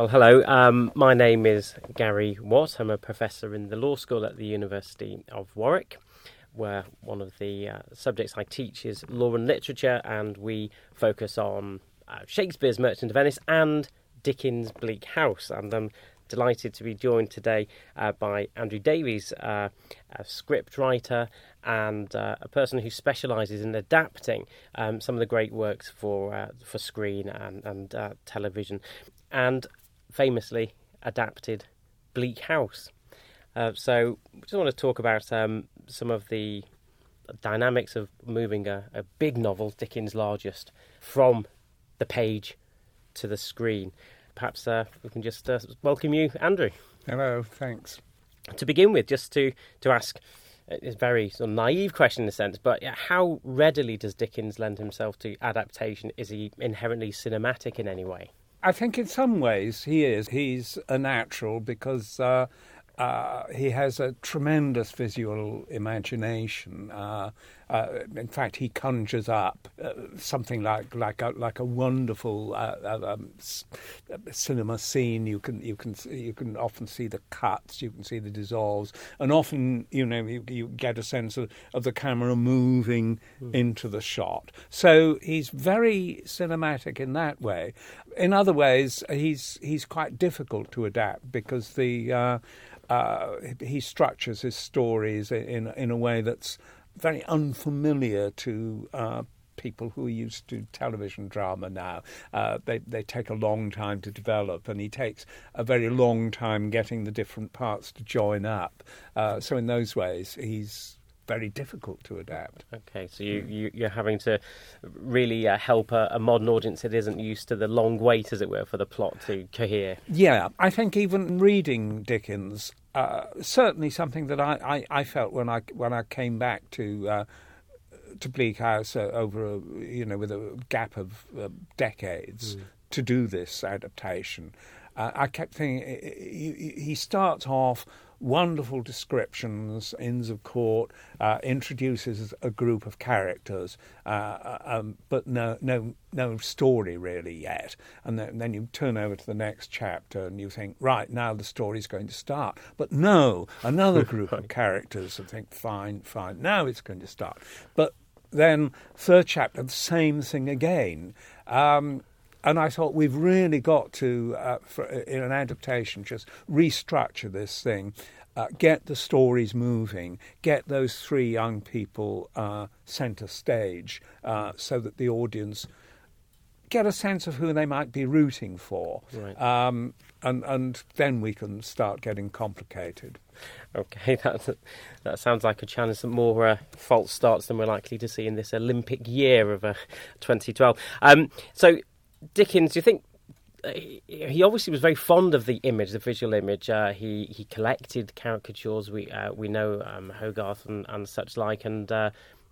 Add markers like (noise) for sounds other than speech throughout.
Well, hello. Um, my name is Gary Watt. I'm a professor in the law school at the University of Warwick, where one of the uh, subjects I teach is law and literature, and we focus on uh, Shakespeare's Merchant of Venice and Dickens' Bleak House. And I'm delighted to be joined today uh, by Andrew Davies, uh, a script writer and uh, a person who specialises in adapting um, some of the great works for uh, for screen and, and television, and famously adapted Bleak House. Uh, so, we just want to talk about um, some of the dynamics of moving a, a big novel, Dickens' largest, from the page to the screen perhaps uh, we can just uh, welcome you, Andrew. Hello, thanks. To begin with, just to, to ask it's a very sort of naive question in a sense, but how readily does Dickens lend himself to adaptation? Is he inherently cinematic in any way? I think in some ways he is. He's a natural because uh, uh, he has a tremendous visual imagination. Uh, uh, in fact, he conjures up uh, something like like a, like a wonderful uh, uh, um, cinema scene. You can you can you can often see the cuts, you can see the dissolves, and often you know you, you get a sense of, of the camera moving mm. into the shot. So he's very cinematic in that way. In other ways, he's he's quite difficult to adapt because the uh, he structures his stories in in a way that's very unfamiliar to uh, people who are used to television drama now. Uh, they they take a long time to develop, and he takes a very long time getting the different parts to join up. Uh, so in those ways, he's very difficult to adapt. Okay, so you, you are having to really uh, help a, a, modern audience that isn't used to the long wait, as it were, for the plot to cohere. Yeah, I think even reading Dickens, uh, certainly something that I, I, I, felt when I when I came back to. Uh, to Bleak House uh, over a you know with a gap of uh, decades mm. to do this adaptation, uh, I kept thinking he starts off wonderful descriptions, Inns of Court, uh, introduces a group of characters, uh, um, but no, no, no story really yet. And then, then, you turn over to the next chapter and you think, right, now the story's going to start. But no, another (laughs) group of characters and think, fine, fine, now it's going to start. But then, third chapter, the same thing again. Um, and I thought we've really got to, uh, for, in an adaptation, just restructure this thing, uh, get the stories moving, get those three young people uh, centre stage, uh, so that the audience get a sense of who they might be rooting for, right. um, and and then we can start getting complicated. Okay, (laughs) that that sounds like a chance some more uh, false starts than we're likely to see in this Olympic year of uh, 2012. Um, so Dickens, do you think uh, he obviously was very fond of the image, the visual image. Uh, he he collected caricatures. We uh, we know um, Hogarth and, and such like, and uh,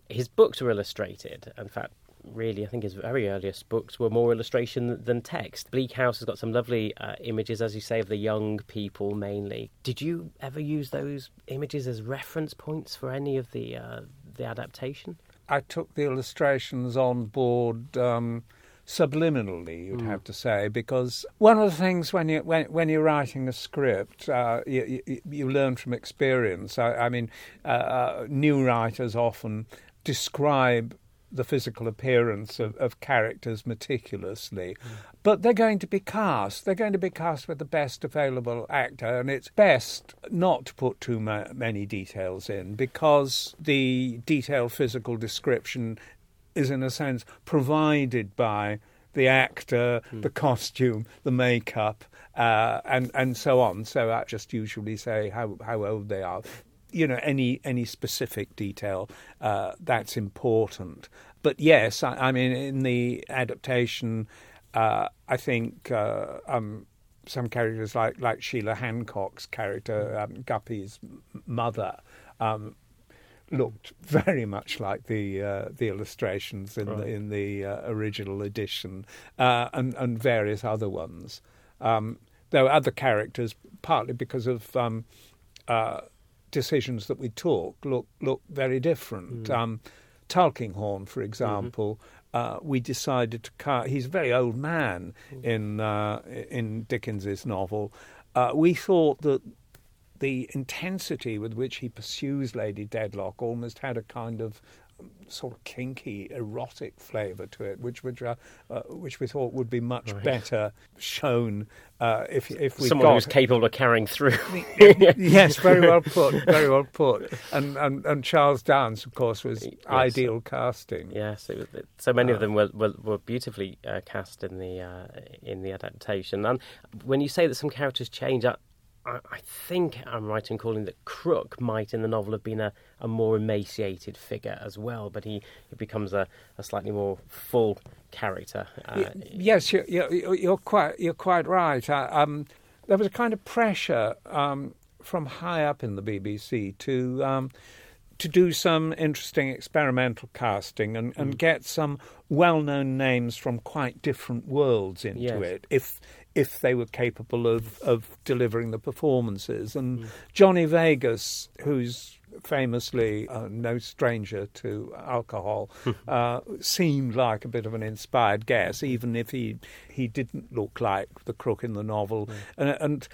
his books were illustrated. In fact, really, I think his very earliest books were more illustration than text. Bleak House has got some lovely uh, images, as you say, of the young people mainly. Did you ever use those images as reference points for any of the uh, the adaptation? I took the illustrations on board. Um subliminally, you'd mm. have to say, because one of the things when you when when you're writing a script, uh, you, you, you, learn from experience. I, I mean, uh, uh, new writers often describe the physical appearance of, of characters meticulously. Mm. But they're going to be cast. They're going to be cast with the best available actor, and it's best not to put too ma- many details in because the detailed physical description is, in a sense, provided by the actor, mm. the costume, the makeup, uh, and and so on. So I just usually say how how old they are. You know, any any specific detail uh, that's important. But yes, I, I, mean, in the adaptation, uh, I think uh, um, some characters like like Sheila Hancock's character, um, Guppy's mother. Um, looked very much like the uh, the illustrations in right. the in the uh, original edition, uh, and and various other ones. Um, there were other characters, partly because of um, uh, decisions that we took, look look very different. Mm. Um, Tulkinghorn, for example, uh, we decided to cut. He's a very old man in uh, in Dickens's novel. Uh, we thought that the intensity with which he pursues Lady Dedlock almost had a kind of sort of kinky, erotic flavour to it, which which, uh, uh, which we thought would be much right. better shown uh, if if we someone got, who's capable of carrying through. (laughs) yes, very well put, (laughs) very well put. And and, and Charles Dance, of course, was yes. ideal casting. Yes, was, so many of uh, them were were, were beautifully uh, cast in the uh, in the adaptation. And when you say that some characters change, I, I, think I'm right in calling that Krook might in the novel have been a, a more emaciated figure as well, but he, he becomes a, a slightly more full character. Uh, yes, you're, you're, you're, quite you're quite right. Uh, um, there was a kind of pressure um, from high up in the BBC to um, to do some interesting experimental casting and, and mm. get some well-known names from quite different worlds into yes. it. If if they were capable of, of delivering the performances. And mm. Johnny Vegas, who's famously uh, no stranger to alcohol, (laughs) uh, seemed like a bit of an inspired guess, even if he he didn't look like the Krook in the novel. Mm. And, and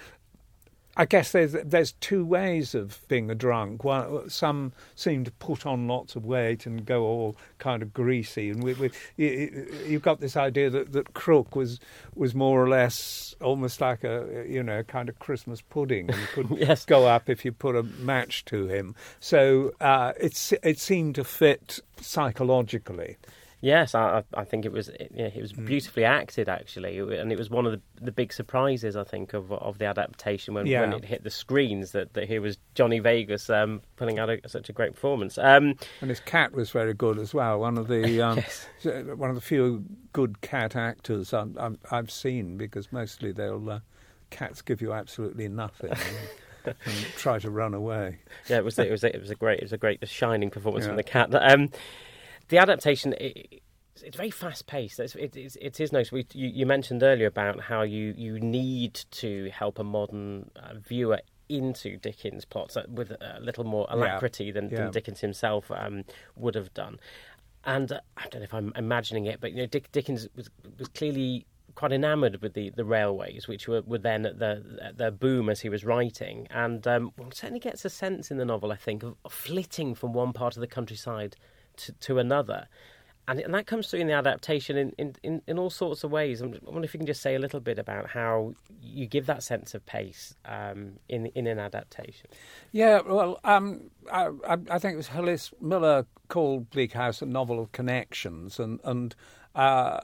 I guess there's there's two ways of being a drunk. One, some seem to put on lots of weight and go all kind of greasy, and we, we, you, you've got this idea that, that Krook was was more or less almost like a you know kind of Christmas pudding and could (laughs) yes. go up if you put a match to him. So uh, it's it seemed to fit psychologically. Yes, I, I think it was it, it was mm. beautifully acted actually, and it was one of the, the big surprises I think of of the adaptation when, yeah. when it hit the screens that, that here was Johnny Vegas um, putting out a, such a great performance. Um, and his cat was very good as well. One of the (laughs) um, yes. one of the few good cat actors i have seen because mostly they'll uh, cats give you absolutely nothing. and (laughs) try to run away. Yeah, it was it was it was a great it was a great shining performance yeah. from the cat. Um, the adaptation. It, it's very fast paced. It's, it, it's, it is nice. We, you, you, mentioned earlier about how you, you need to help a modern uh, viewer into Dickens' plots uh, with a little more alacrity yeah. Than, yeah. than, Dickens himself um, would have done. And uh, I don't know if I'm imagining it, but you know, Dick, Dickens was, was clearly quite enamoured with the, the railways, which were, were then at the their boom as he was writing. And um, one certainly gets a sense in the novel, I think, of, of flitting from one part of the countryside to, to another. And, and that comes through in the adaptation in, in, in, in all sorts of ways. I wonder if you can just say a little bit about how you give that sense of pace um, in in an adaptation. Yeah, well, um, I, I, think it was Hillis Miller called Bleak House a novel of connections, and and uh,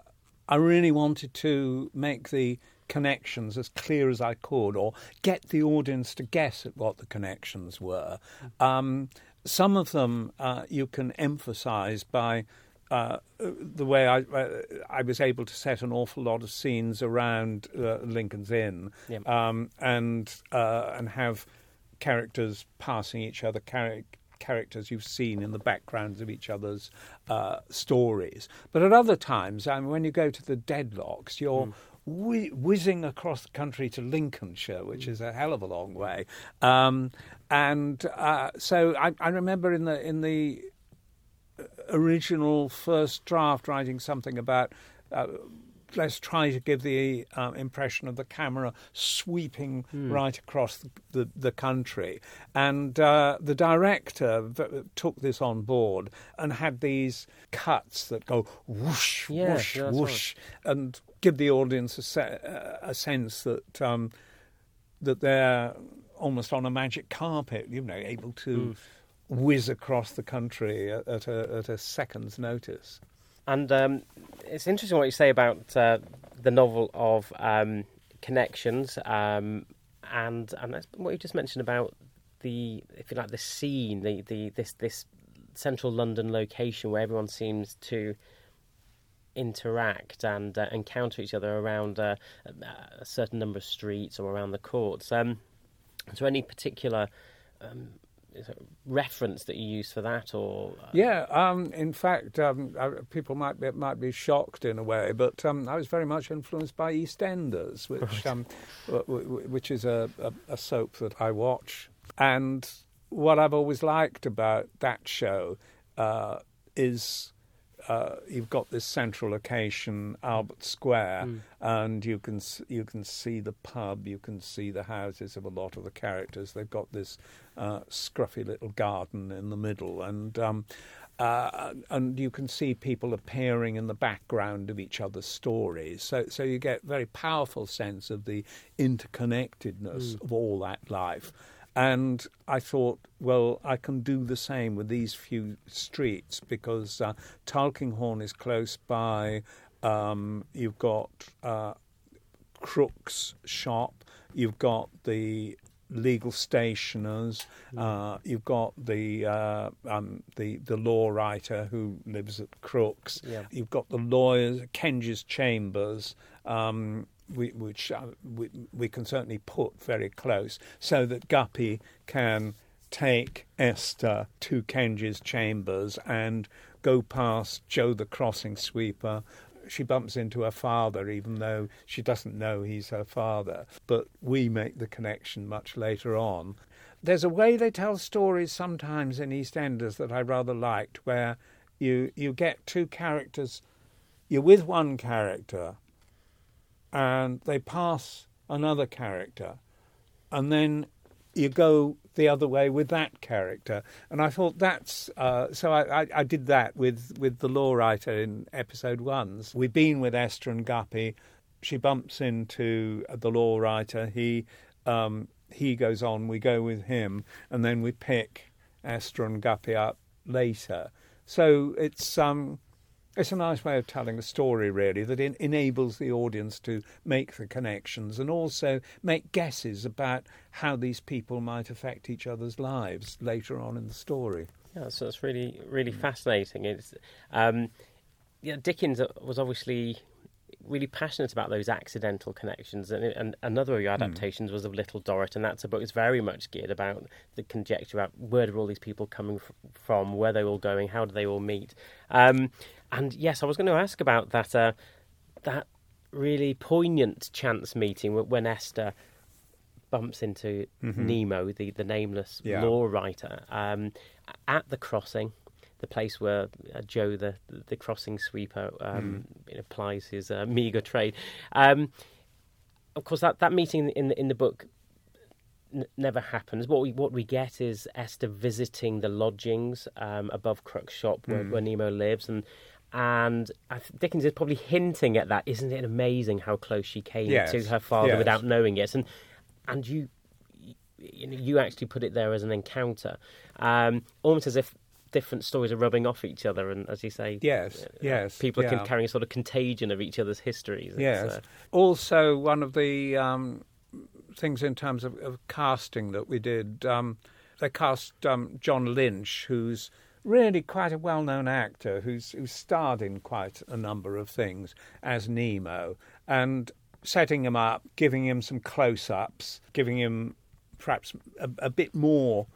I really wanted to make the connections as clear as I could, or get the audience to guess at what the connections were. Mm-hmm. Um, some of them uh, you can emphasize by uh, the way I, uh, I was able to set an awful lot of scenes around uh, Lincoln's Inn. Um, and uh, and have characters passing each other, char- characters you've seen in the backgrounds of each other's uh, stories. But at other times, I mean, when you go to the Dedlocks, you're mm whizzing across the country to Lincolnshire, which is a hell of a long way. Um, and uh, so I, I, remember in the in the original first draft writing something about. Uh, let's try to give the uh, impression of the camera sweeping mm. right across the, the, the country. And uh, the director v- took this on board and had these cuts that go whoosh, whoosh, whoosh, right. and give the audience a, se- a sense that um, that they're almost on a magic carpet, you know, able to mm. whiz across the country at, at, a, at a second's notice. And um, it's interesting what you say about uh, the novel of um, connections, um, and and that's what you just mentioned about the, if you like, the scene, the, the this this central London location where everyone seems to interact and uh, encounter each other around uh, a certain number of streets or around the courts. Um, is there any particular um, reference that you use for that, or uh... yeah? Um, in fact, um, people might be, might be shocked in a way, but um, I was very much influenced by EastEnders, which right. Um, which is a, a, a soap that I watch, and what I've always liked about that show uh, is uh, you've got this central location, Albert Square, Mm. and you can you can see the pub, you can see the houses of a lot of the characters. They've got this uh, scruffy little garden in the middle, and um, uh, and you can see people appearing in the background of each other's stories. So so you get a very powerful sense of the interconnectedness of all that life. And I thought, well, I can do the same with these few streets because uh, Tulkinghorn is close by. Um, you've got uh, Krook's shop. You've got the legal stationers. Uh, you've got the uh, um, the the law writer who lives at Krook's. Yeah. You've got the lawyers, Kenge's chambers. Um, which uh, we, we can certainly put very close, so that Guppy can take Esther to Kenge's chambers and go past Jo the crossing sweeper. She bumps into her father, even though she doesn't know he's her father. But we make the connection much later on. There's a way they tell stories sometimes in EastEnders that I rather liked, where you you get two characters, you're with one character, and they pass another character, and then you go the other way with that character. And I thought that's uh, so. I, I, I did that with with the law writer in episode ones. We've been with Esther and Guppy. She bumps into the law writer. He um, he goes on. We go with him, and then we pick Esther and Guppy up later. So it's um, it's a nice way of telling a story, really, that en- enables the audience to make the connections and also make guesses about how these people might affect each other's lives later on in the story. Yeah, so it's really, really fascinating. It's, um, yeah, Dickens was obviously really passionate about those accidental connections, and, and another of your adaptations was of Little Dorrit, and that's a book that's very much geared about the conjecture about where are all these people coming f- from, where they're all going, how do they all meet, um, and yes, I was going to ask about that uh, that really poignant chance meeting when Esther bumps into Nemo, the, the nameless Yeah. law writer, um, at the crossing, the place where uh, Jo, the the crossing sweeper, um, applies his uh, meagre trade. Um, of course, that, that meeting in the, in the book n- never happens. What we what we get is Esther visiting the lodgings um, above Krook's shop where, where Nemo lives, and and Dickens is probably hinting at that. Isn't it amazing how close she came Yes, to her father yes. without knowing it? And and you you, know, you actually put it there as an encounter, um, almost as if different stories are rubbing off each other, and as you say, Yes, uh, yes, people yeah. can carry a sort of contagion of each other's histories. Yes. uh, Also, one of the um, things in terms of, of casting that we did, um, they cast um, John Lynch, who's really quite a well-known actor, who's who's starred in quite a number of things as Nemo, and setting him up, giving him some close-ups, giving him perhaps a, a bit more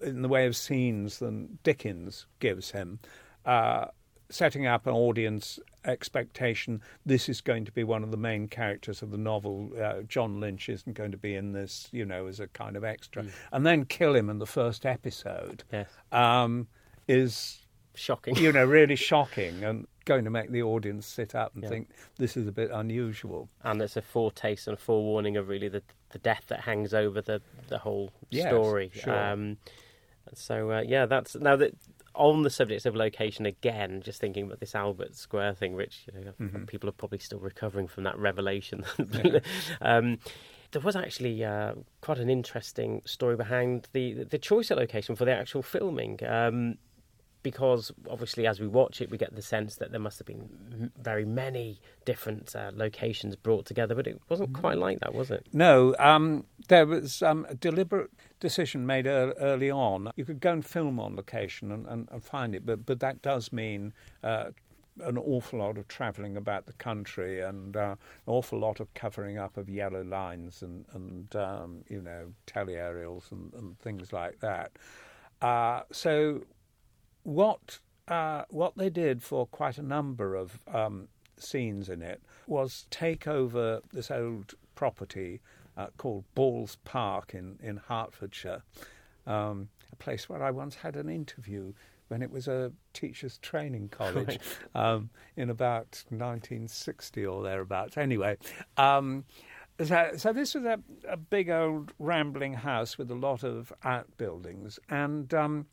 in the way of scenes than Dickens gives him. Uh, setting up an audience expectation. This is going to be one of the main characters of the novel. Uh, john lynch isn't going to be in this you know as a kind of extra. And then kill him in the first episode. Yes, um, is shocking. you know really (laughs) shocking and going to make the audience sit up and Yeah. think this is a bit unusual and it's a foretaste and a forewarning of really the the death that hangs over the the whole Yes, story. sure. Um, so uh, yeah, that's now that on the subject of location again. Just thinking about this Albert Square thing, which you know, Mm-hmm. people are probably still recovering from that revelation. (laughs) um, there was actually uh, quite an interesting story behind the the choice of location for the actual filming. Um, because obviously, as we watch it, we get the sense that there must have been very many different uh, locations brought together, but it wasn't Mm-hmm. quite like that, was it? No, um, there was um, a deliberate decision made ear early on. You could go and film on location and, and, and find it, but but that does mean uh, an awful lot of travelling about the country and uh, an awful lot of covering up of yellow lines and and um, you know teleaerials and, and things like that. Uh, so what uh, what they did for quite a number of um, scenes in it was take over this old property uh, called Balls Park in in Hertfordshire, um, a place where I once had an interview when it was a teachers' training college um, in about 1960 or thereabouts. Anyway. Um, so, so this was a, a big old rambling house with a lot of outbuildings, and um,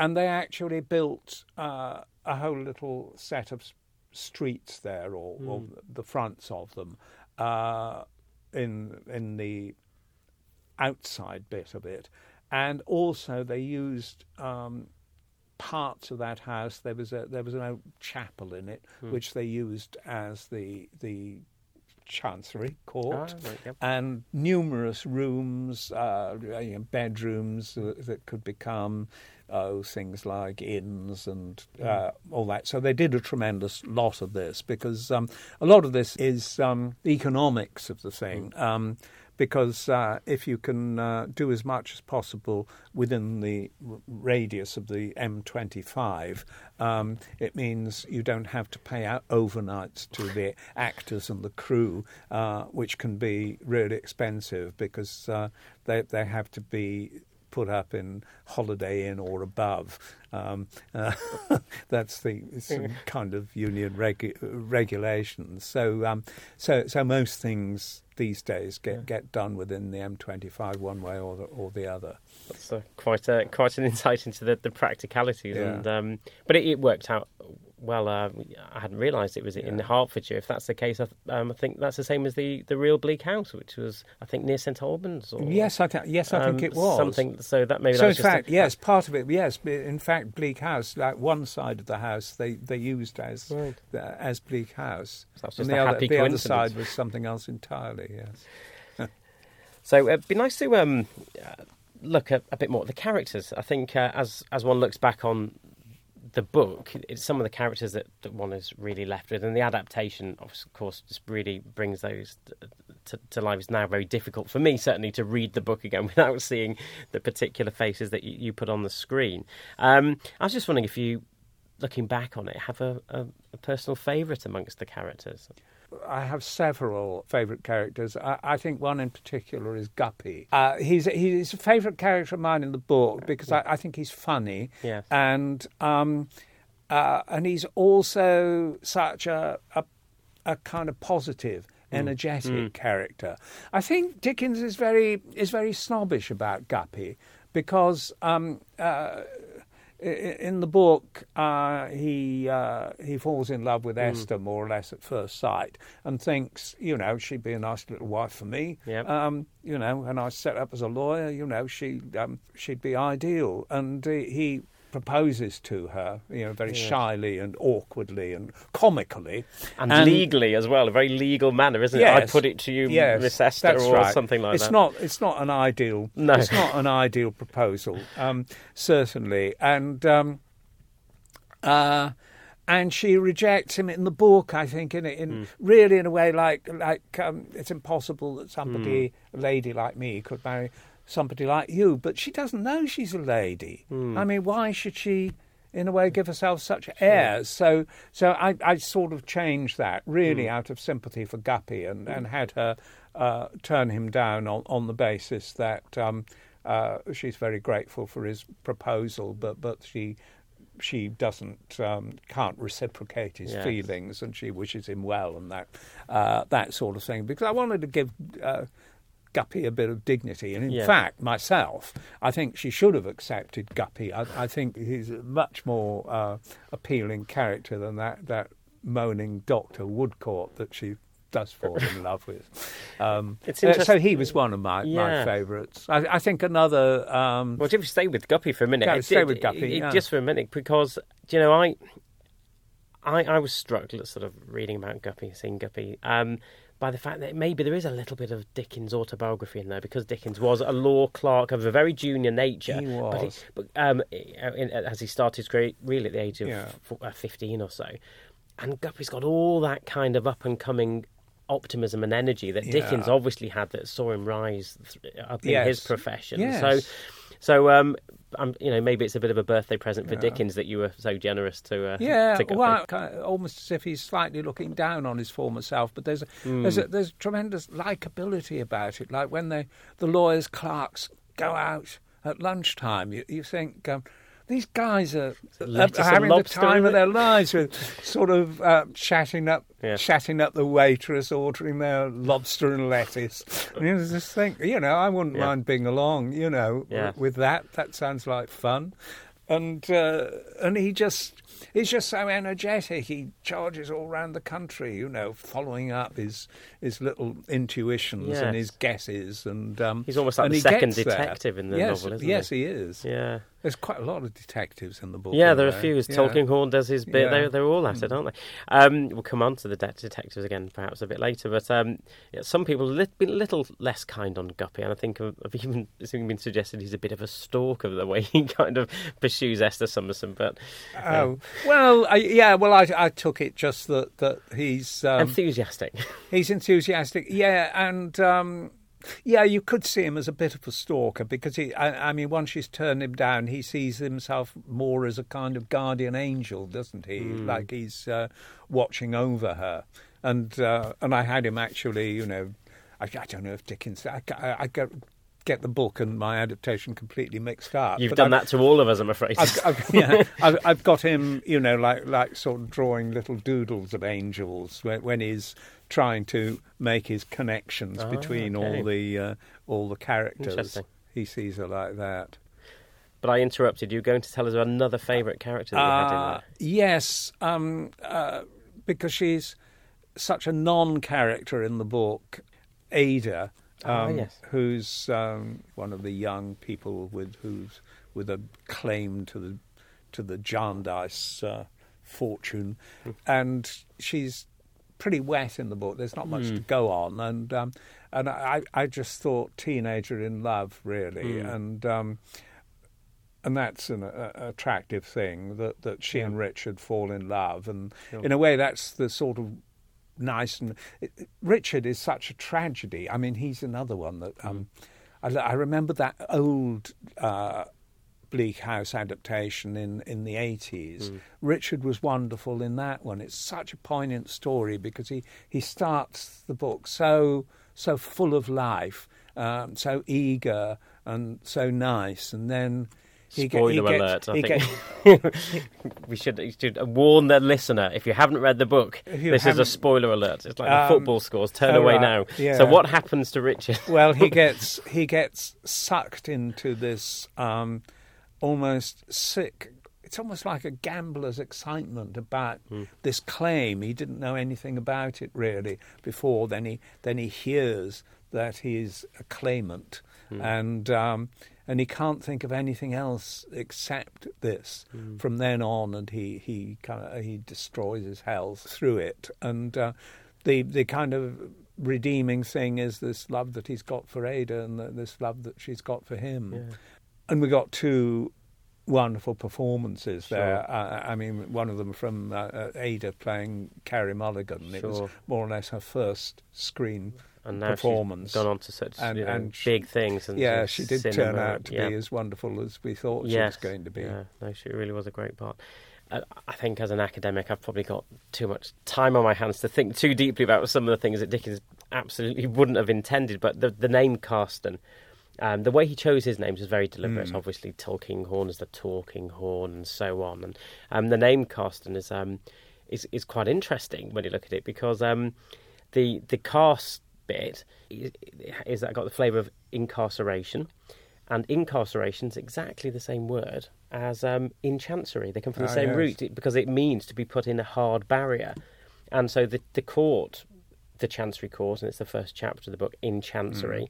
and they actually built uh, a whole little set of streets there, or, mm. or hmm. the fronts of them, uh, in in the outside bit of it, and also they used um, parts of that house. There was a there was an old chapel in it, mm. which they used as the the Chancery Court, ah, right, yep. and numerous rooms, uh, bedrooms that could become oh, things like inns and uh, mm. all that. So they did a tremendous lot of this because um, a lot of this is um, economics of the thing. Mm. Um, because uh, if you can uh, do as much as possible within the r- radius of the M25, um, it means you don't have to pay out overnights to the actors and the crew, uh, which can be really expensive because uh, they they have to be put up in Holiday Inn or above. Um, uh, (laughs) that's the (laughs) kind of union regu- regulations. So, um, so, so most things these days get, yeah. get done within the M25 one way or the, or the other. That's uh, quite a, quite an insight into the, the practicalities, yeah. and um, but it, it, worked out well, uh, I hadn't realised it was yeah. in Hertfordshire. If that's the case, I, um, I, think that's the same as the, the real Bleak House, which was I think near St Albans. Or, yes, I th- yes, I um, think it was something. So that maybe. So that in fact, a, yes, part of it. Yes, in fact, Bleak House, like one side of the house, they, they used as right. as Bleak House, so and the, other, the other side was something else entirely. Yes. (laughs) so it'd be nice to um, look at a bit more at the characters. I think uh, as as one looks back on the book, some of the characters that, that one is really left with, and the adaptation, of course, just really brings those to, to, life. It's now very difficult for me, certainly, to read the book again (laughs) without seeing the particular faces that you, you put on the screen. Um, I was just wondering if you, looking back on it, have a, a, a personal favourite amongst the characters. I have several favourite characters. I, I, think one in particular is Guppy. Uh, he's he's a favourite character of mine in the book because I, I think he's funny. Yes. And um, uh, and he's also such a, a, a kind of positive, mm. energetic mm. character. I think Dickens is very is very snobbish about Guppy because um, uh, in the book, uh, he uh, he falls in love with mm. Esther more or less at first sight, and thinks, you know, she'd be a nice little wife for me. Yep. Um, you know, and I set up as a lawyer. You know, she um, she'd be ideal, and he proposes to her, you know, very shyly and awkwardly and comically. And, and, legally as well, a very legal manner, isn't yes, it? I put it to you, yes, Miss Esther, or right. something like it's that. Not, it's not an ideal, no. it's not an ideal proposal, um, certainly. And, um, uh, and she rejects him in the book. I think in in mm. really in a way like like um, it's impossible that somebody, mm. a lady like me, could marry somebody like you, but she doesn't know she's a lady. Mm. I mean, why should she, in a way, give herself such airs? So, so I, I sort of changed that really mm. out of sympathy for Guppy and, and had her uh, turn him down on, on the basis that um, uh, she's very grateful for his proposal, but but she she doesn't um, can't reciprocate his yes. feelings, and she wishes him well and that uh, that sort of thing. Because I wanted to give uh, Guppy a bit of dignity. And in yeah. fact, myself, I think she should have accepted Guppy. I, I think he's a much more uh, appealing character than that, that moaning Dr. Woodcourt that she does fall in (laughs) love with. Um, uh, so he was one of my, yeah. my favourites. I, I, think another. Um, well, if you stay with Guppy for a minute, it, stay with Guppy, it, yeah. just for a minute, because you know I, I, I was struck sort of reading about Guppy, seeing Guppy. Um, by the fact that maybe there is a little bit of Dickens' autobiography in there because Dickens was a law clerk of a very junior nature. He was. But, he, but um, in, as he started his career, really at the age of yeah. f- uh, 15 or so. And Guppy's got all that kind of up and coming optimism and energy that Dickens obviously had that saw him rise up in yes. his profession. Yes. So, so um, um, you know, maybe it's a bit of a birthday present for yeah. Dickens that you were so generous to. Uh, yeah, to well, almost as if he's slightly looking down on his former self. But there's a, mm. there's a, there's tremendous likability about it. Like when the the lawyers' clerks go out at lunchtime, you, you think. Um, these guys are, are having the time of their lives with sort of uh, chatting up, Yeah. chatting up the waitress, ordering their lobster and lettuce. And you just think, you know, I wouldn't Yeah. mind being along, you know, Yeah. with that. That sounds like fun. And uh, and he just he's just so energetic. He charges all around the country, you know, following up his his little intuitions and his guesses. And um, He's almost like the second gets there. detective in the yes, novel, isn't yes, he? Yes, he is. Yeah. There's quite a lot of detectives in the book. Yeah, there are a few. As Yeah. Tulkinghorn does his bit, Yeah. they're, they're all at it, aren't they? Um, we'll come on to the de- detectives again perhaps a bit later, but um, yeah, some people have lit- been a little less kind on Guppy, and I think I've I've even, (laughs) it's even been suggested he's a bit of a stalker the way he (laughs) kind of pursues Esther Summerson, but Oh well, I, yeah. Well, I, I took it just that that he's um, enthusiastic. (laughs) he's enthusiastic. Yeah, and um, yeah, you could see him as a bit of a stalker because he. I, I mean, once she's turned him down, he sees himself more as a kind of guardian angel, doesn't he? Like he's uh, watching over her, and uh, and I had him actually. You know, I, I don't know if Dickens. I, I, I get get the book and my adaptation completely mixed up. You've but done I've- that to all of us, I'm afraid. I've, I've, yeah, (laughs) I've, I've got him, you know, like like sort of drawing little doodles of angels when, when he's trying to make his connections Ah, between okay. all the uh, all the characters. He sees her like that. but I interrupted. You were going to tell us about another favourite character that you had in Uh, there. yes, um, uh, because she's such a non-character in the book, Ada. Ah, Um, yes. who's um, one of the young people with who's with a claim to the to the Jarndyce uh, fortune, Hmm. and she's pretty wet in the book. There's not much Hmm. to go on, and um, and I I just thought teenager in love really, Hmm. and. Um, and that's an uh, attractive thing that, that she and Richard fall in love, and Sure. in a way, that's the sort of nice and it, Richard is such a tragedy. I mean, he's another one that um, I, I remember that old uh, Bleak House adaptation in in the eighties. Richard was wonderful in that one. It's such a poignant story because he he starts the book so so full of life, um, so eager and so nice, and then. He get- Spoiler gets- alert! I he think get- (laughs) we should, should warn the listener if you haven't read the book. This is a spoiler alert. It's like the Um, football scores. Turn oh, away right, now. yeah. So what happens to Richard? well, he (laughs) gets he gets sucked into this um, almost sick. It's almost like a gambler's excitement about this claim. He didn't know anything about it really before. Then he then he hears that he's a claimant, and um, and he can't think of anything else except this from then on. And he he kind of he destroys his health through it, and uh, the the kind of redeeming thing is this love that he's got for Ada and the, this love that she's got for him. Yeah. And we got two wonderful performances Sure. there. Uh, I mean, one of them from uh, uh, Ada playing Carey Mulligan. It was more or less her first screen And now performance. she's gone on to such And- you know, and she- big things. And yeah, she did cinema, turn out to yeah. be as wonderful as we thought she was going to be. Yeah, no, she really was a great part. Uh, I think as an academic, I've probably got too much time on my hands to think too deeply about some of the things that Dickens absolutely wouldn't have intended. But the, the name Carstone, um, the way he chose his names was very deliberate. Mm. Obviously, Tulkinghorn is the talking horn, and so on. And um, the name Carstone is um, is is quite interesting when you look at it because um, the the cast bit is, is that got the flavour of incarceration and incarceration is exactly the same word as um, in chancery. They come from the Ah, same yes. root because it means to be put in a hard barrier. And so the, the court, the chancery court, and it's the first chapter of the book, in chancery, Mm.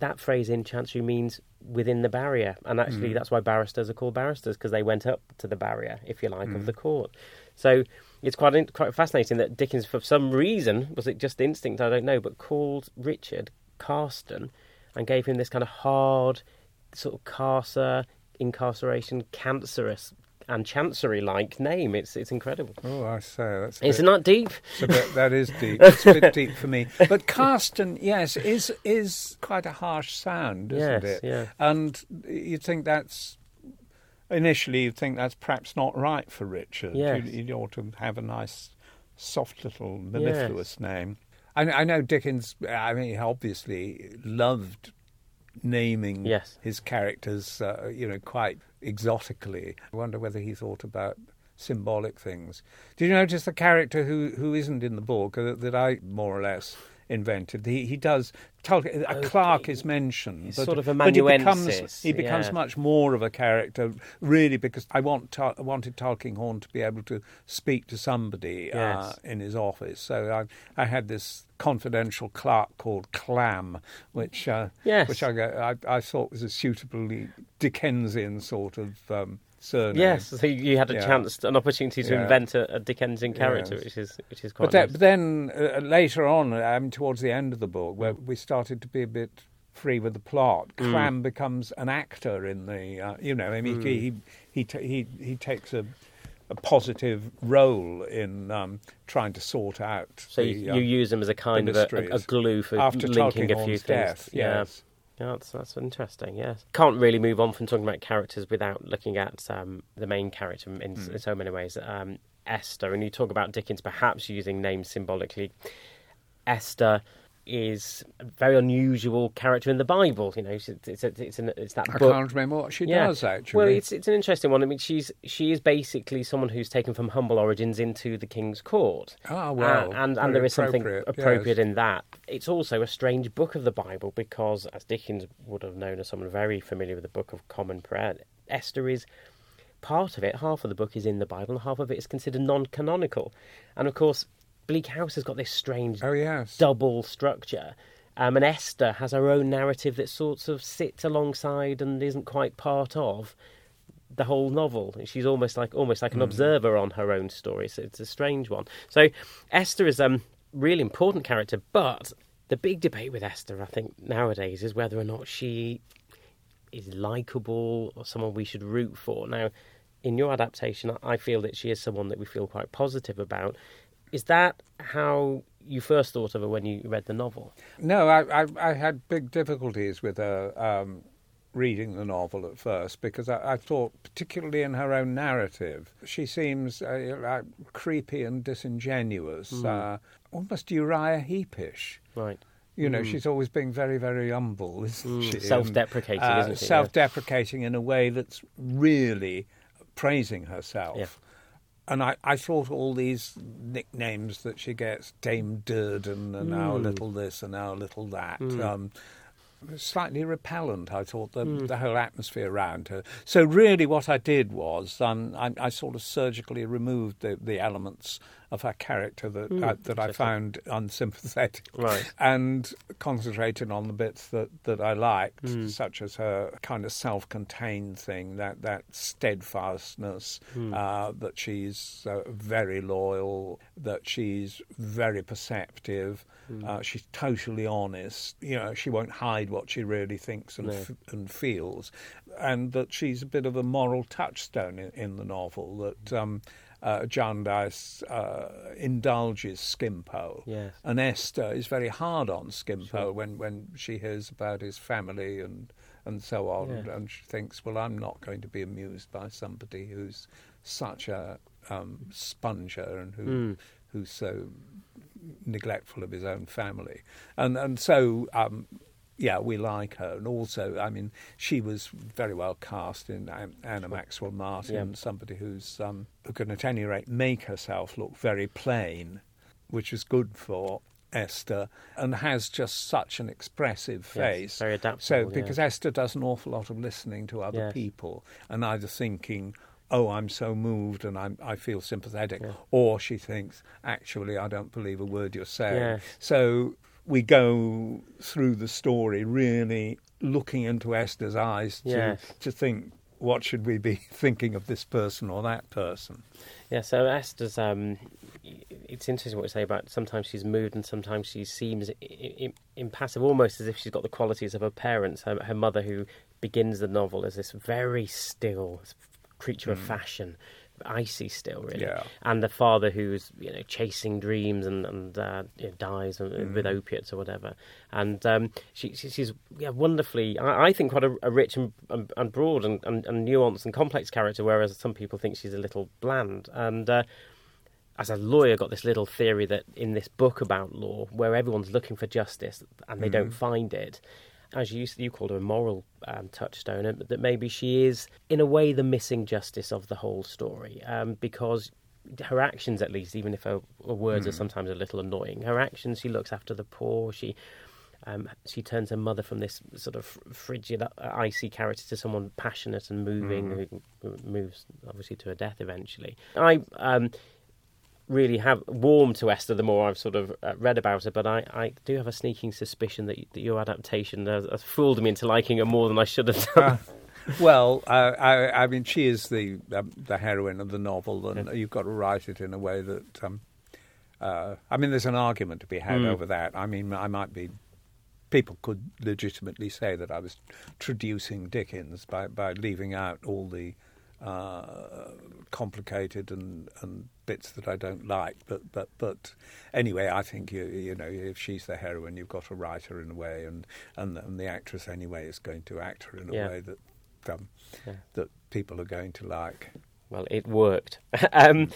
That phrase in chancery means within the barrier. And actually, Mm. that's why barristers are called barristers because they went up to the barrier, if you like, Mm. of the court. So it's quite quite fascinating that Dickens, for some reason, was it just instinct? I don't know, but called Richard Carstone and gave him this kind of hard, sort of carcer, incarceration, cancerous, and chancery-like name. It's it's incredible. Oh, I say that's It's bit- not deep. Bit, that is deep. (laughs) It's a bit deep for me. But Carstone, yes, is is quite a harsh sound, isn't Yes, it? yeah. And you'd think that's initially you'd think that's perhaps not right for Richard. Yes. You'd, you'd ought to have a nice, soft little mellifluous name. I, I know Dickens. I mean, he obviously loved naming Yes. his characters, uh, you know, quite exotically. I wonder whether he thought about symbolic things. Did you notice the character who, who isn't in the book uh, that I more or less invented? He he does. A clerk is mentioned, he's but, sort of but he becomes he becomes yeah. much more of a character, really, because I want I wanted Tulkinghorn to be able to speak to somebody uh, in his office. So I I had this confidential clerk called Clamb, which uh, Yes. which I, go- I I thought was a suitably Dickensian sort of um, surname. Yes, so you had a Yeah. chance, an opportunity to Yeah. invent a, a Dickensian character, Yes. which is which is quite But, that, but then uh, later on, um, towards the end of the book, where we started to be a bit free with the plot, Mm. Becomes an actor in the, uh, you know, I mean, Mm. he he he, ta he he takes a a positive role in um, trying to sort out. So the, you, um, use him as a kind of a, a, a glue for after linking a few things. death. Yes. Yeah, that's, that's interesting. Yes, can't really move on from talking about characters without looking at um, the main character in, Hmm. in so many ways. Um, Esther, and you talk about Dickens perhaps using names symbolically. Esther is a very unusual character in the Bible. You know, it's it's, it's, an, it's that I book. can't remember what she Yeah. does actually. Well, it's it's an interesting one. I mean, she's she is basically someone who's taken from humble origins into the king's court. Ah, well, Uh, and and there is something appropriate, yes. in that. It's also a strange book of the Bible because, as Dickens would have known as someone very familiar with the Book of Common Prayer, Esther is part of it. Half of the book is in the Bible, and half of it is considered non-canonical. And of course, Bleak House has got this strange oh yes. double structure. Um, and Esther has her own narrative that sorts of sits alongside and isn't quite part of the whole novel. She's almost like almost like an observer on her own story. So it's a strange one. So Esther is a um, really important character, but the big debate with Esther, I think, nowadays is whether or not she is likable or someone we should root for. Now, in your adaptation, I feel that she is someone that we feel quite positive about. Is that how you first thought of her when you read the novel? No, I, I, I had big difficulties with her um, reading the novel at first because I, I thought, particularly in her own narrative, she seems uh, like creepy and disingenuous, Hmm. uh, almost Uriah Heepish. Right. You know, she's always being very, very humble, isn't Mm, she? Self-deprecating, uh, isn't she? Self-deprecating in a way that's really praising herself. Yeah. And I, I thought all these nicknames that she gets, Dame Durden and our Mm. little this and our little that, Mm. um, slightly repellent. I thought the, Mm. the whole atmosphere around her. So really, what I did was um, I, I sort of surgically removed the, the elements of her character that Mm, I, that I found unsympathetic Right. and concentrated on the bits that, that I liked, Mm. such as her kind of self-contained thing, that that steadfastness, Mm. uh, that she's uh, very loyal, that she's very perceptive, Mm. uh, she's totally honest. You know, she won't hide what she really thinks and No. f- and feels, and that she's a bit of a moral touchstone in, in the novel. That um, uh, Jarndyce uh, indulges Skimpole. Yes. And Esther is very hard on Skimpole Sure. when, when she hears about his family and, and so on. Yeah. And she thinks, well, I'm not going to be amused by somebody who's such a um, sponger and who, Mm. who's so neglectful of his own family. And, and so, um, yeah, we like her. And also, I mean, she was very well cast in um, Anna Maxwell Martin, Yeah. somebody who's um, who can, at any rate, make herself look very plain, which is good for Esther, and has just such an expressive Yes, face. very adaptable. So, yeah. because Esther does an awful lot of listening to other Yes. people and either thinking, oh, I'm so moved and I'm, I feel sympathetic, Yeah. or she thinks, actually, I don't believe a word you're saying. Yes. So we go through the story really looking into Esther's eyes to, Yes. to think, what should we be (laughs) thinking of this person or that person? Yeah, so Esther's. Um, it's interesting what you say about sometimes she's moved and sometimes she seems impassive, almost as if she's got the qualities of her parents. Her, her mother, who begins the novel as this very still creature of fashion, icy still, really. Yeah. And the father who's you know chasing dreams and and uh, you know, dies with opiates or whatever. And um, she, she she's yeah wonderfully, I, I think, quite a, a rich and, and, and broad and, and, and nuanced and complex character, whereas some people think she's a little bland. And uh, as a lawyer, got this little theory that in this book about law, where everyone's looking for justice and they don't find it, as you you called her a moral um, touchstone, that maybe she is in a way the missing justice of the whole story, um, because her actions, at least, even if her, her words mm. are hmm. sometimes a little annoying, her actions, she looks after the poor. She um, she turns her mother from this sort of frigid, uh, icy character to someone passionate and moving, mm. who moves obviously to her death eventually. I um, really have warmed to Esther the more I've sort of uh, read about her, but I, I do have a sneaking suspicion that, that your adaptation has, has, fooled me into liking her more than I should have done. Uh, (laughs) well, uh, I, I, mean, she is the um, the heroine of the novel, and yeah. you've got to write it in a way that. Um, uh, I mean, there's an argument to be had mm. over that. I mean, I might be. People could legitimately say that I was traducing Dickens by, by leaving out all the uh, complicated and, and bits that I don't like. But but but anyway, I think you you know if she's the heroine, you've got to write her in a way, and and, and the actress anyway is going to act her in a yeah. way that um, yeah. that people are going to like. Well, it worked. (laughs) um,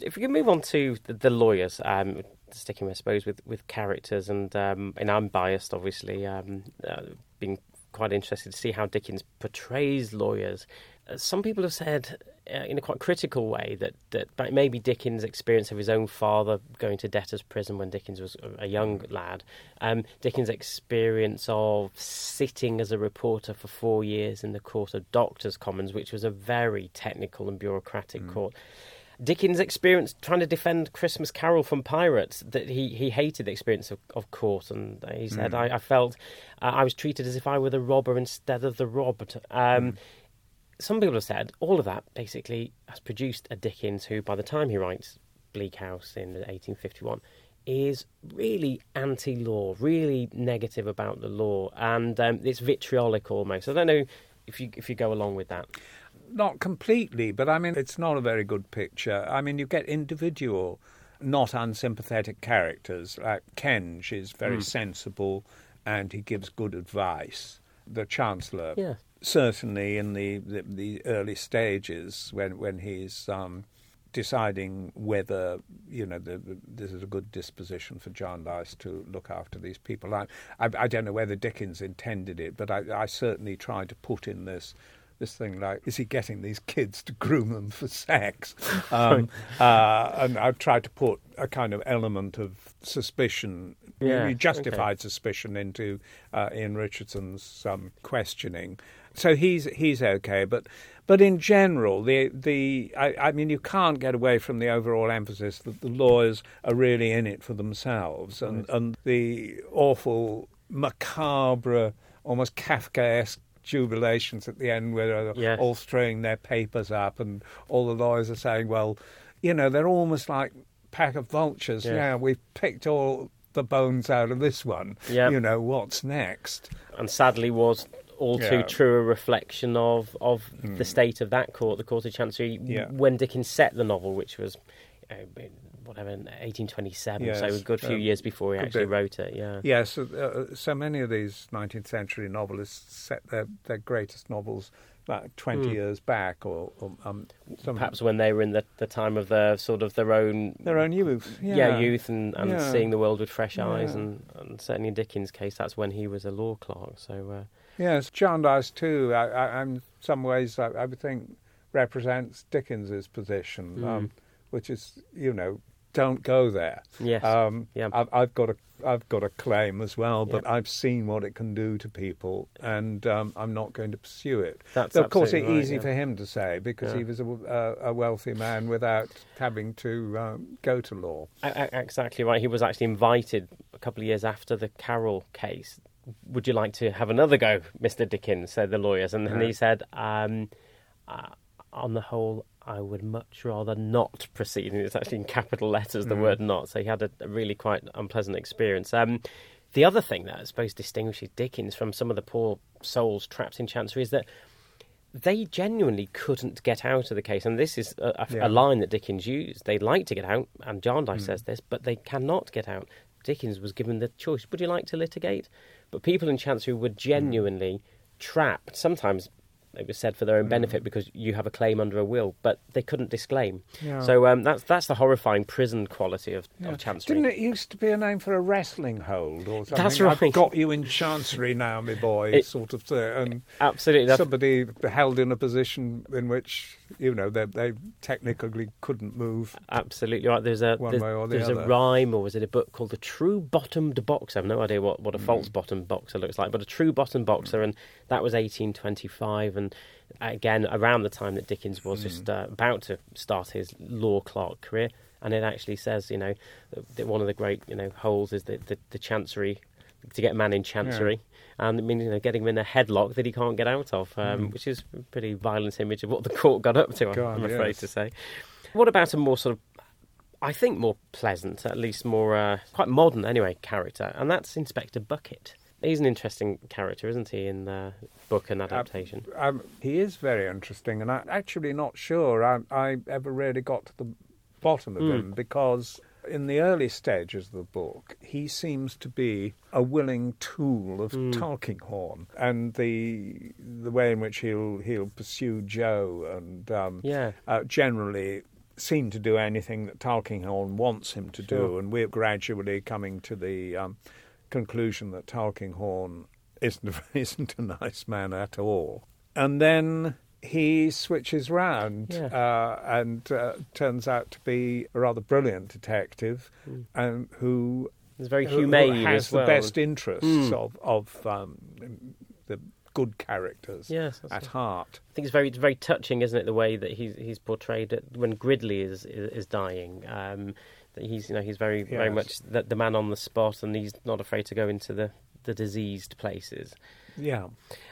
if we can move on to the, the lawyers, um, sticking, I suppose, with, with characters, and um, and I'm biased, obviously, um, uh, being quite interested to see how Dickens portrays lawyers. Uh, some people have said uh, in a quite critical way that, that maybe Dickens' experience of his own father going to debtor's prison when Dickens was a young lad, um, Dickens' experience of sitting as a reporter for four years in the Court of Doctors' Commons, which was a very technical and bureaucratic mm. court. Dickens' experience trying to defend Christmas Carol from pirates, that he, he hated the experience of, of court, and he said, mm. I, I, felt uh, I was treated as if I were the robber instead of the robbed. Um, mm some people have said all of that basically has produced a Dickens who, by the time he writes Bleak House in 1851, is really anti-law, really negative about the law, and um, it's vitriolic almost. I don't know if you if you go along with that. Not completely, but I mean it's not a very good picture. I mean you get individual, not unsympathetic characters like Kenge is very mm. sensible, and he gives good advice. The Chancellor yeah certainly in the, the, the, early stages when when he's um, deciding whether you know the, the, this is a good disposition for John Jarndyce to look after these people. I, I, I don't know whether Dickens intended it, but I, I certainly tried to put in this this thing like, is he getting these kids to groom them for sex? (laughs) Um, uh, and I've tried to put a kind of element of suspicion, yeah, justified okay. suspicion into uh, Ian Richardson's um, questioning so he's he's okay, but but in general, the the I, I, mean, you can't get away from the overall emphasis that the lawyers are really in it for themselves, and right. and the awful macabre, almost Kafkaesque jubilations at the end where they're yes. all throwing their papers up, and all the lawyers are saying, well, you know, they're almost like pack of vultures. Yes. Yeah, we've picked all the bones out of this one. Yep. You know, what's next? And sadly was all too yeah. true a reflection of of mm. the state of that court, the Court of Chancery, yeah. when Dickens set the novel, which was uh, whatever 1827, yes. so a good few um, years before he actually bit. wrote it. Yeah. Yes, uh, so many of these 19th century novelists set their their greatest novels about 20 mm. years back or, or um, perhaps when they were in the, the time of their sort of their own their own youth yeah, yeah youth and, and yeah. seeing the world with fresh eyes and, and, certainly in Dickens' case that's when he was a law clerk so uh, Yes, Jarndyce too. I, I, in some ways, I, I, would think represents Dickens's position, mm. um, which is, you know, don't go there. Yes. Um, yeah. I've, I've, got a I've got a claim as well, but yeah. I've seen what it can do to people, and um, I'm not going to pursue it. That's of course, it's right, easy yeah. for him to say because yeah. he was a, a, wealthy man without having to um, go to law. Exactly right. He was actually invited a couple of years after the Carol case would you like to have another go, Mr. Dickens? said the lawyers. And then he said, um, uh, on the whole, I would much rather not proceed. And it's actually in capital letters, the mm. word not. So he had a, a really quite unpleasant experience. Um, the other thing that I suppose distinguishes Dickens from some of the poor souls trapped in Chancery is that they genuinely couldn't get out of the case. And this is a, a, yeah. a line that Dickens used. They'd like to get out, and Jarndyce mm. says this, but they cannot get out. Dickens was given the choice would you like to litigate? But people in Chancery were genuinely mm. trapped, sometimes it was said for their own benefit because you have a claim under a will, but they couldn't disclaim. Yeah. So um, that's that's the horrifying prison quality of, Yeah. of chancery. Didn't it used to be a name for a wrestling hold or something? That's right. I've got you in chancery now, my boy, It- sort of thing. And Absolutely. Somebody held in a position in which, you know, they, they technically couldn't move. Absolutely right. There's a One there's, way or the there's a rhyme, or was it a book called "The True Bottomed Boxer"? I've no idea what, what a Mm. false bottom boxer looks like, but a true bottom boxer, and that was 1825, and again around the time that Dickens was just Mm. uh, about to start his law clerk career, and it actually says, you know, that- one of the great you know holes is the the, the chancery to get a man in chancery. And I mean, you know, getting him in a headlock that he can't get out of, um, which is a pretty violent image of what the court got up to. I'm- Mm. God, I'm afraid yes. to say. What about a more sort of I think more pleasant, at least more uh, quite modern anyway, character, and that's Inspector Bucket. He's an interesting character, isn't he, in the book and adaptation? Um, he is very interesting, and I'm actually not sure I, I ever really got to the bottom of Mm. him because in the early stages of the book, he seems to be a willing tool of Mm. Tulkinghorn, and the the way in which he'll he'll pursue Jo and um, yeah, uh, generally seem to do anything that Tulkinghorn wants him to do, Sure. and we're gradually coming to the um, conclusion that Tulkinghorn isn't (laughs) isn't a nice man at all. And then he switches round Yeah. uh, and uh, turns out to be a rather brilliant detective, Mm. um, who very who- who has as the best interests Mm. of of um, the good characters Yes, at right. heart. I think it's very, very touching, isn't it? The way that he's he's portrayed when Gridley is is, is dying. Um, that he's you know he's very very much the, the man on the spot, and he's not afraid to go into the, the diseased places. Yeah.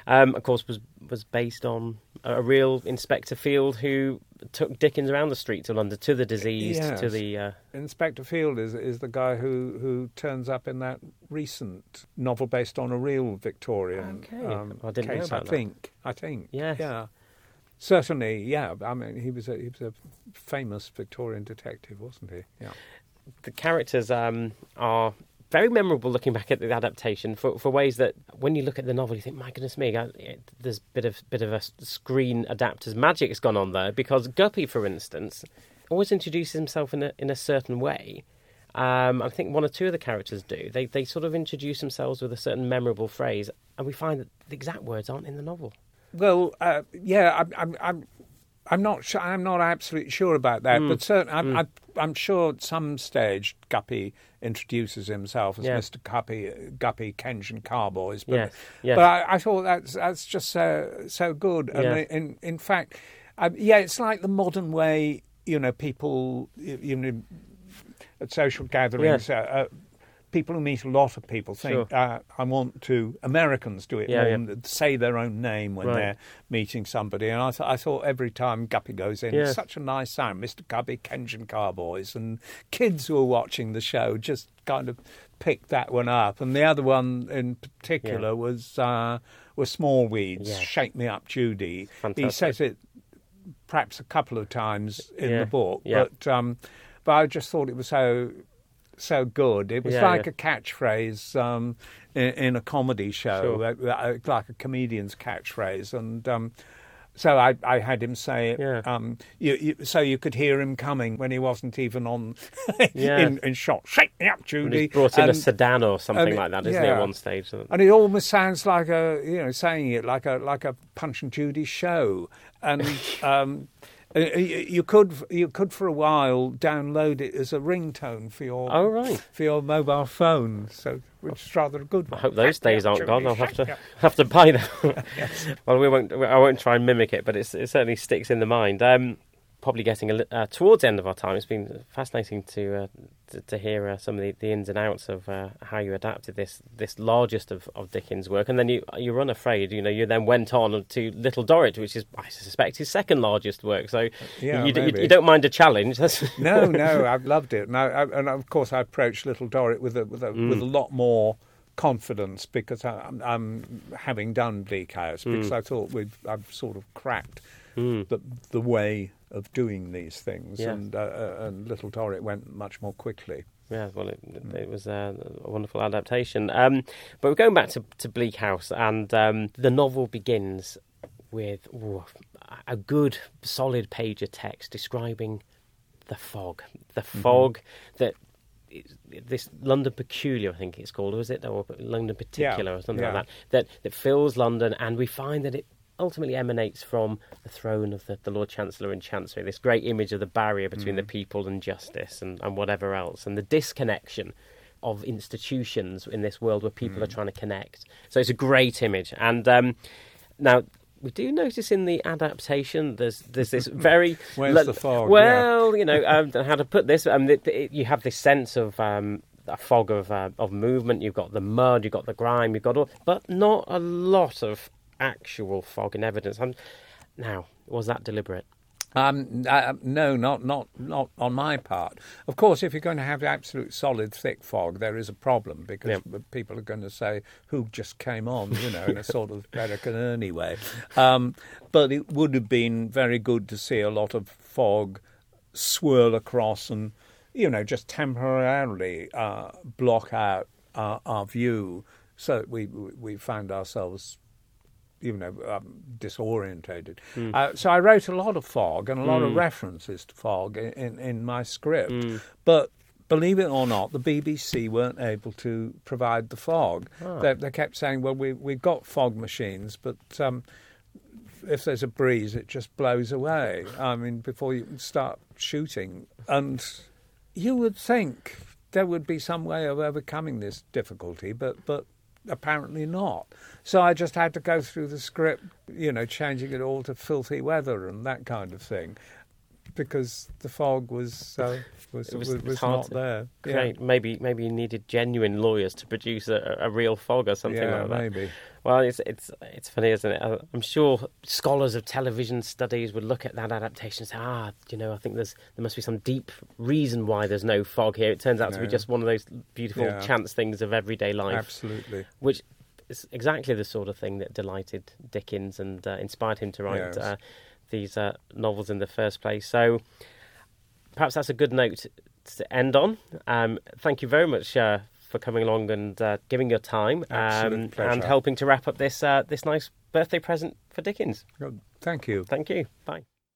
Um, of course, was was based on a, a real Inspector Field who took Dickens around the streets of London to the diseased, to the uh, Inspector Field is is the guy who, who turns up in that recent novel based on a real Victorian Okay. um, I didn't know case. about I that. think. I think. Yes. Yeah. Certainly. Yeah. I mean, he was a he was a famous Victorian detective, wasn't he? Yeah. the characters um, are very memorable looking back at the adaptation for, for ways that when you look at the novel you think my goodness me I, there's a bit of bit of a screen adapter's magic has gone on there because Guppy for instance always introduces himself in a in a certain way um, I think one or two of the characters do they they sort of introduce themselves with a certain memorable phrase and we find that the exact words aren't in the novel Well, uh, yeah. I'm. I'm I'm not sure. I'm not absolutely sure about that, Mm. but certainly, I'm, Mm. I'm, I'm sure at some stage Guppy introduces himself as Yeah. Mr. Guppy, Guppy Kenge and Carboy's. But yes yes But I, I thought that's that's just so so good. And Yeah. in in fact, um, yeah, it's like the modern way. You know, people you, you know at social gatherings. Uh, uh, people who meet a lot of people think Sure. uh, I want to. Americans do it Yeah, more yeah. say their own name when Right. they're meeting somebody. And I, th- I thought every time Guppy goes in, Yeah. such a nice sound, Mr. Guppy, Kenge and Carboy's, and kids who are watching the show just kind of picked that one up. And the other one in particular Yeah. was uh, was Smallweed's. Shake Me Up, Judy. He says it perhaps a couple of times in the book, but um, but I just thought it was so so good. It was Yeah, like yeah. a catchphrase um, in, in a comedy show, Sure. uh, like a comedian's catchphrase, and. Um, so I, I had him say it. Yeah. Um, you, you, so you could hear him coming when he wasn't even on (laughs) Yeah. in, in shot. Shake me up, Judy. he's brought in a sedan or something and- like that isn't he yeah. at one stage and it almost sounds like a you know saying it like a like a Punch and Judy show, and (laughs) um, you you could you could for a while download it as a ringtone for your oh right for your mobile phone, so which is rather a good I hope those days aren't gone. I'll have to have to buy them. (laughs) well, we won't. I won't try and mimic it, but it's, it certainly sticks in the mind. Um, probably getting a, uh, towards the end of our time. It's been fascinating to uh, to, to hear uh, some of the, the ins and outs of uh, how you adapted this this largest of, of Dickens' work, and then you you were unafraid. You know, you then went on to Little Dorrit, which is I suspect his second largest work. So Yeah, you, you, you don't mind a challenge. (laughs) No, no, I've loved it, and, I, and of course I approached Little Dorrit with a with a Mm. with a lot more confidence because I, I'm, I'm having done Bleak House because Mm. I thought we've I've sort of cracked Mm. the the way of doing these things, Yeah. and uh, uh, and Little Dorrit went much more quickly. Yeah, well, it, it was uh, a wonderful adaptation. Um, but we're going back to, to Bleak House, and um, the novel begins with ooh, a good, solid page of text describing the fog, the Mm-hmm. fog that this London peculiar, I think it's called, was it, or London particular, Yeah, or something yeah. like that, that that fills London, and we find that it ultimately emanates from the throne of the, the Lord Chancellor in Chancery. This great image of the barrier between Mm. the people and justice, and, and whatever else, and the disconnection of institutions in this world where people are Mm. trying to connect. So it's a great image, and um, now. We do notice in the adaptation there's there's this (laughs) very Where's the fog? Yeah. well, you know um, how to put this. Um, it, it, you have this sense of um, a fog of uh, of movement. You've got the mud, you've got the grime, you've got all, but not a lot of actual fog and evidence. i now, was that deliberate? Um, uh, no, not not not on my part. Of course, if you're going to have absolute solid thick fog, there is a problem because people are going to say who just came on, you know, in a (laughs) sort of Eric and Ernie way. Um, but it would have been very good to see a lot of fog swirl across and, you know, just temporarily uh, block out our, our view, so that we we found ourselves you know, um, disorientated. Uh, so I wrote a lot of fog and a lot of references to fog in, in, in my script. But believe it or not, the BBC weren't able to provide the fog. They, they kept saying, well, we, we've got fog machines, but um, if there's a breeze, it just blows away. I mean, before you start shooting. And you would think there would be some way of overcoming this difficulty, but, but apparently not. So I just had to go through the script, you know, changing it all to filthy weather and that kind of thing, because the fog was uh, (laughs) was It was- was, was not to- there. Yeah. Maybe maybe you needed genuine lawyers to produce a, a real fog or something yeah, like that. maybe. Well, it's it's it's funny, isn't it? Uh, I'm sure scholars of television studies would look at that adaptation and say, ah, you know, I think there's there must be some deep reason why there's no fog here. It turns out to be just one of those beautiful Yeah. chance things of everyday life, Absolutely. which is exactly the sort of thing that delighted Dickens and uh, inspired him to write Yes. uh, these uh, novels in the first place. So perhaps that's a good note to end on. Um, thank you very much uh, for coming along and uh, giving your time um, and helping to wrap up this uh, this nice birthday present for Dickens. Thank you. Thank you. Bye.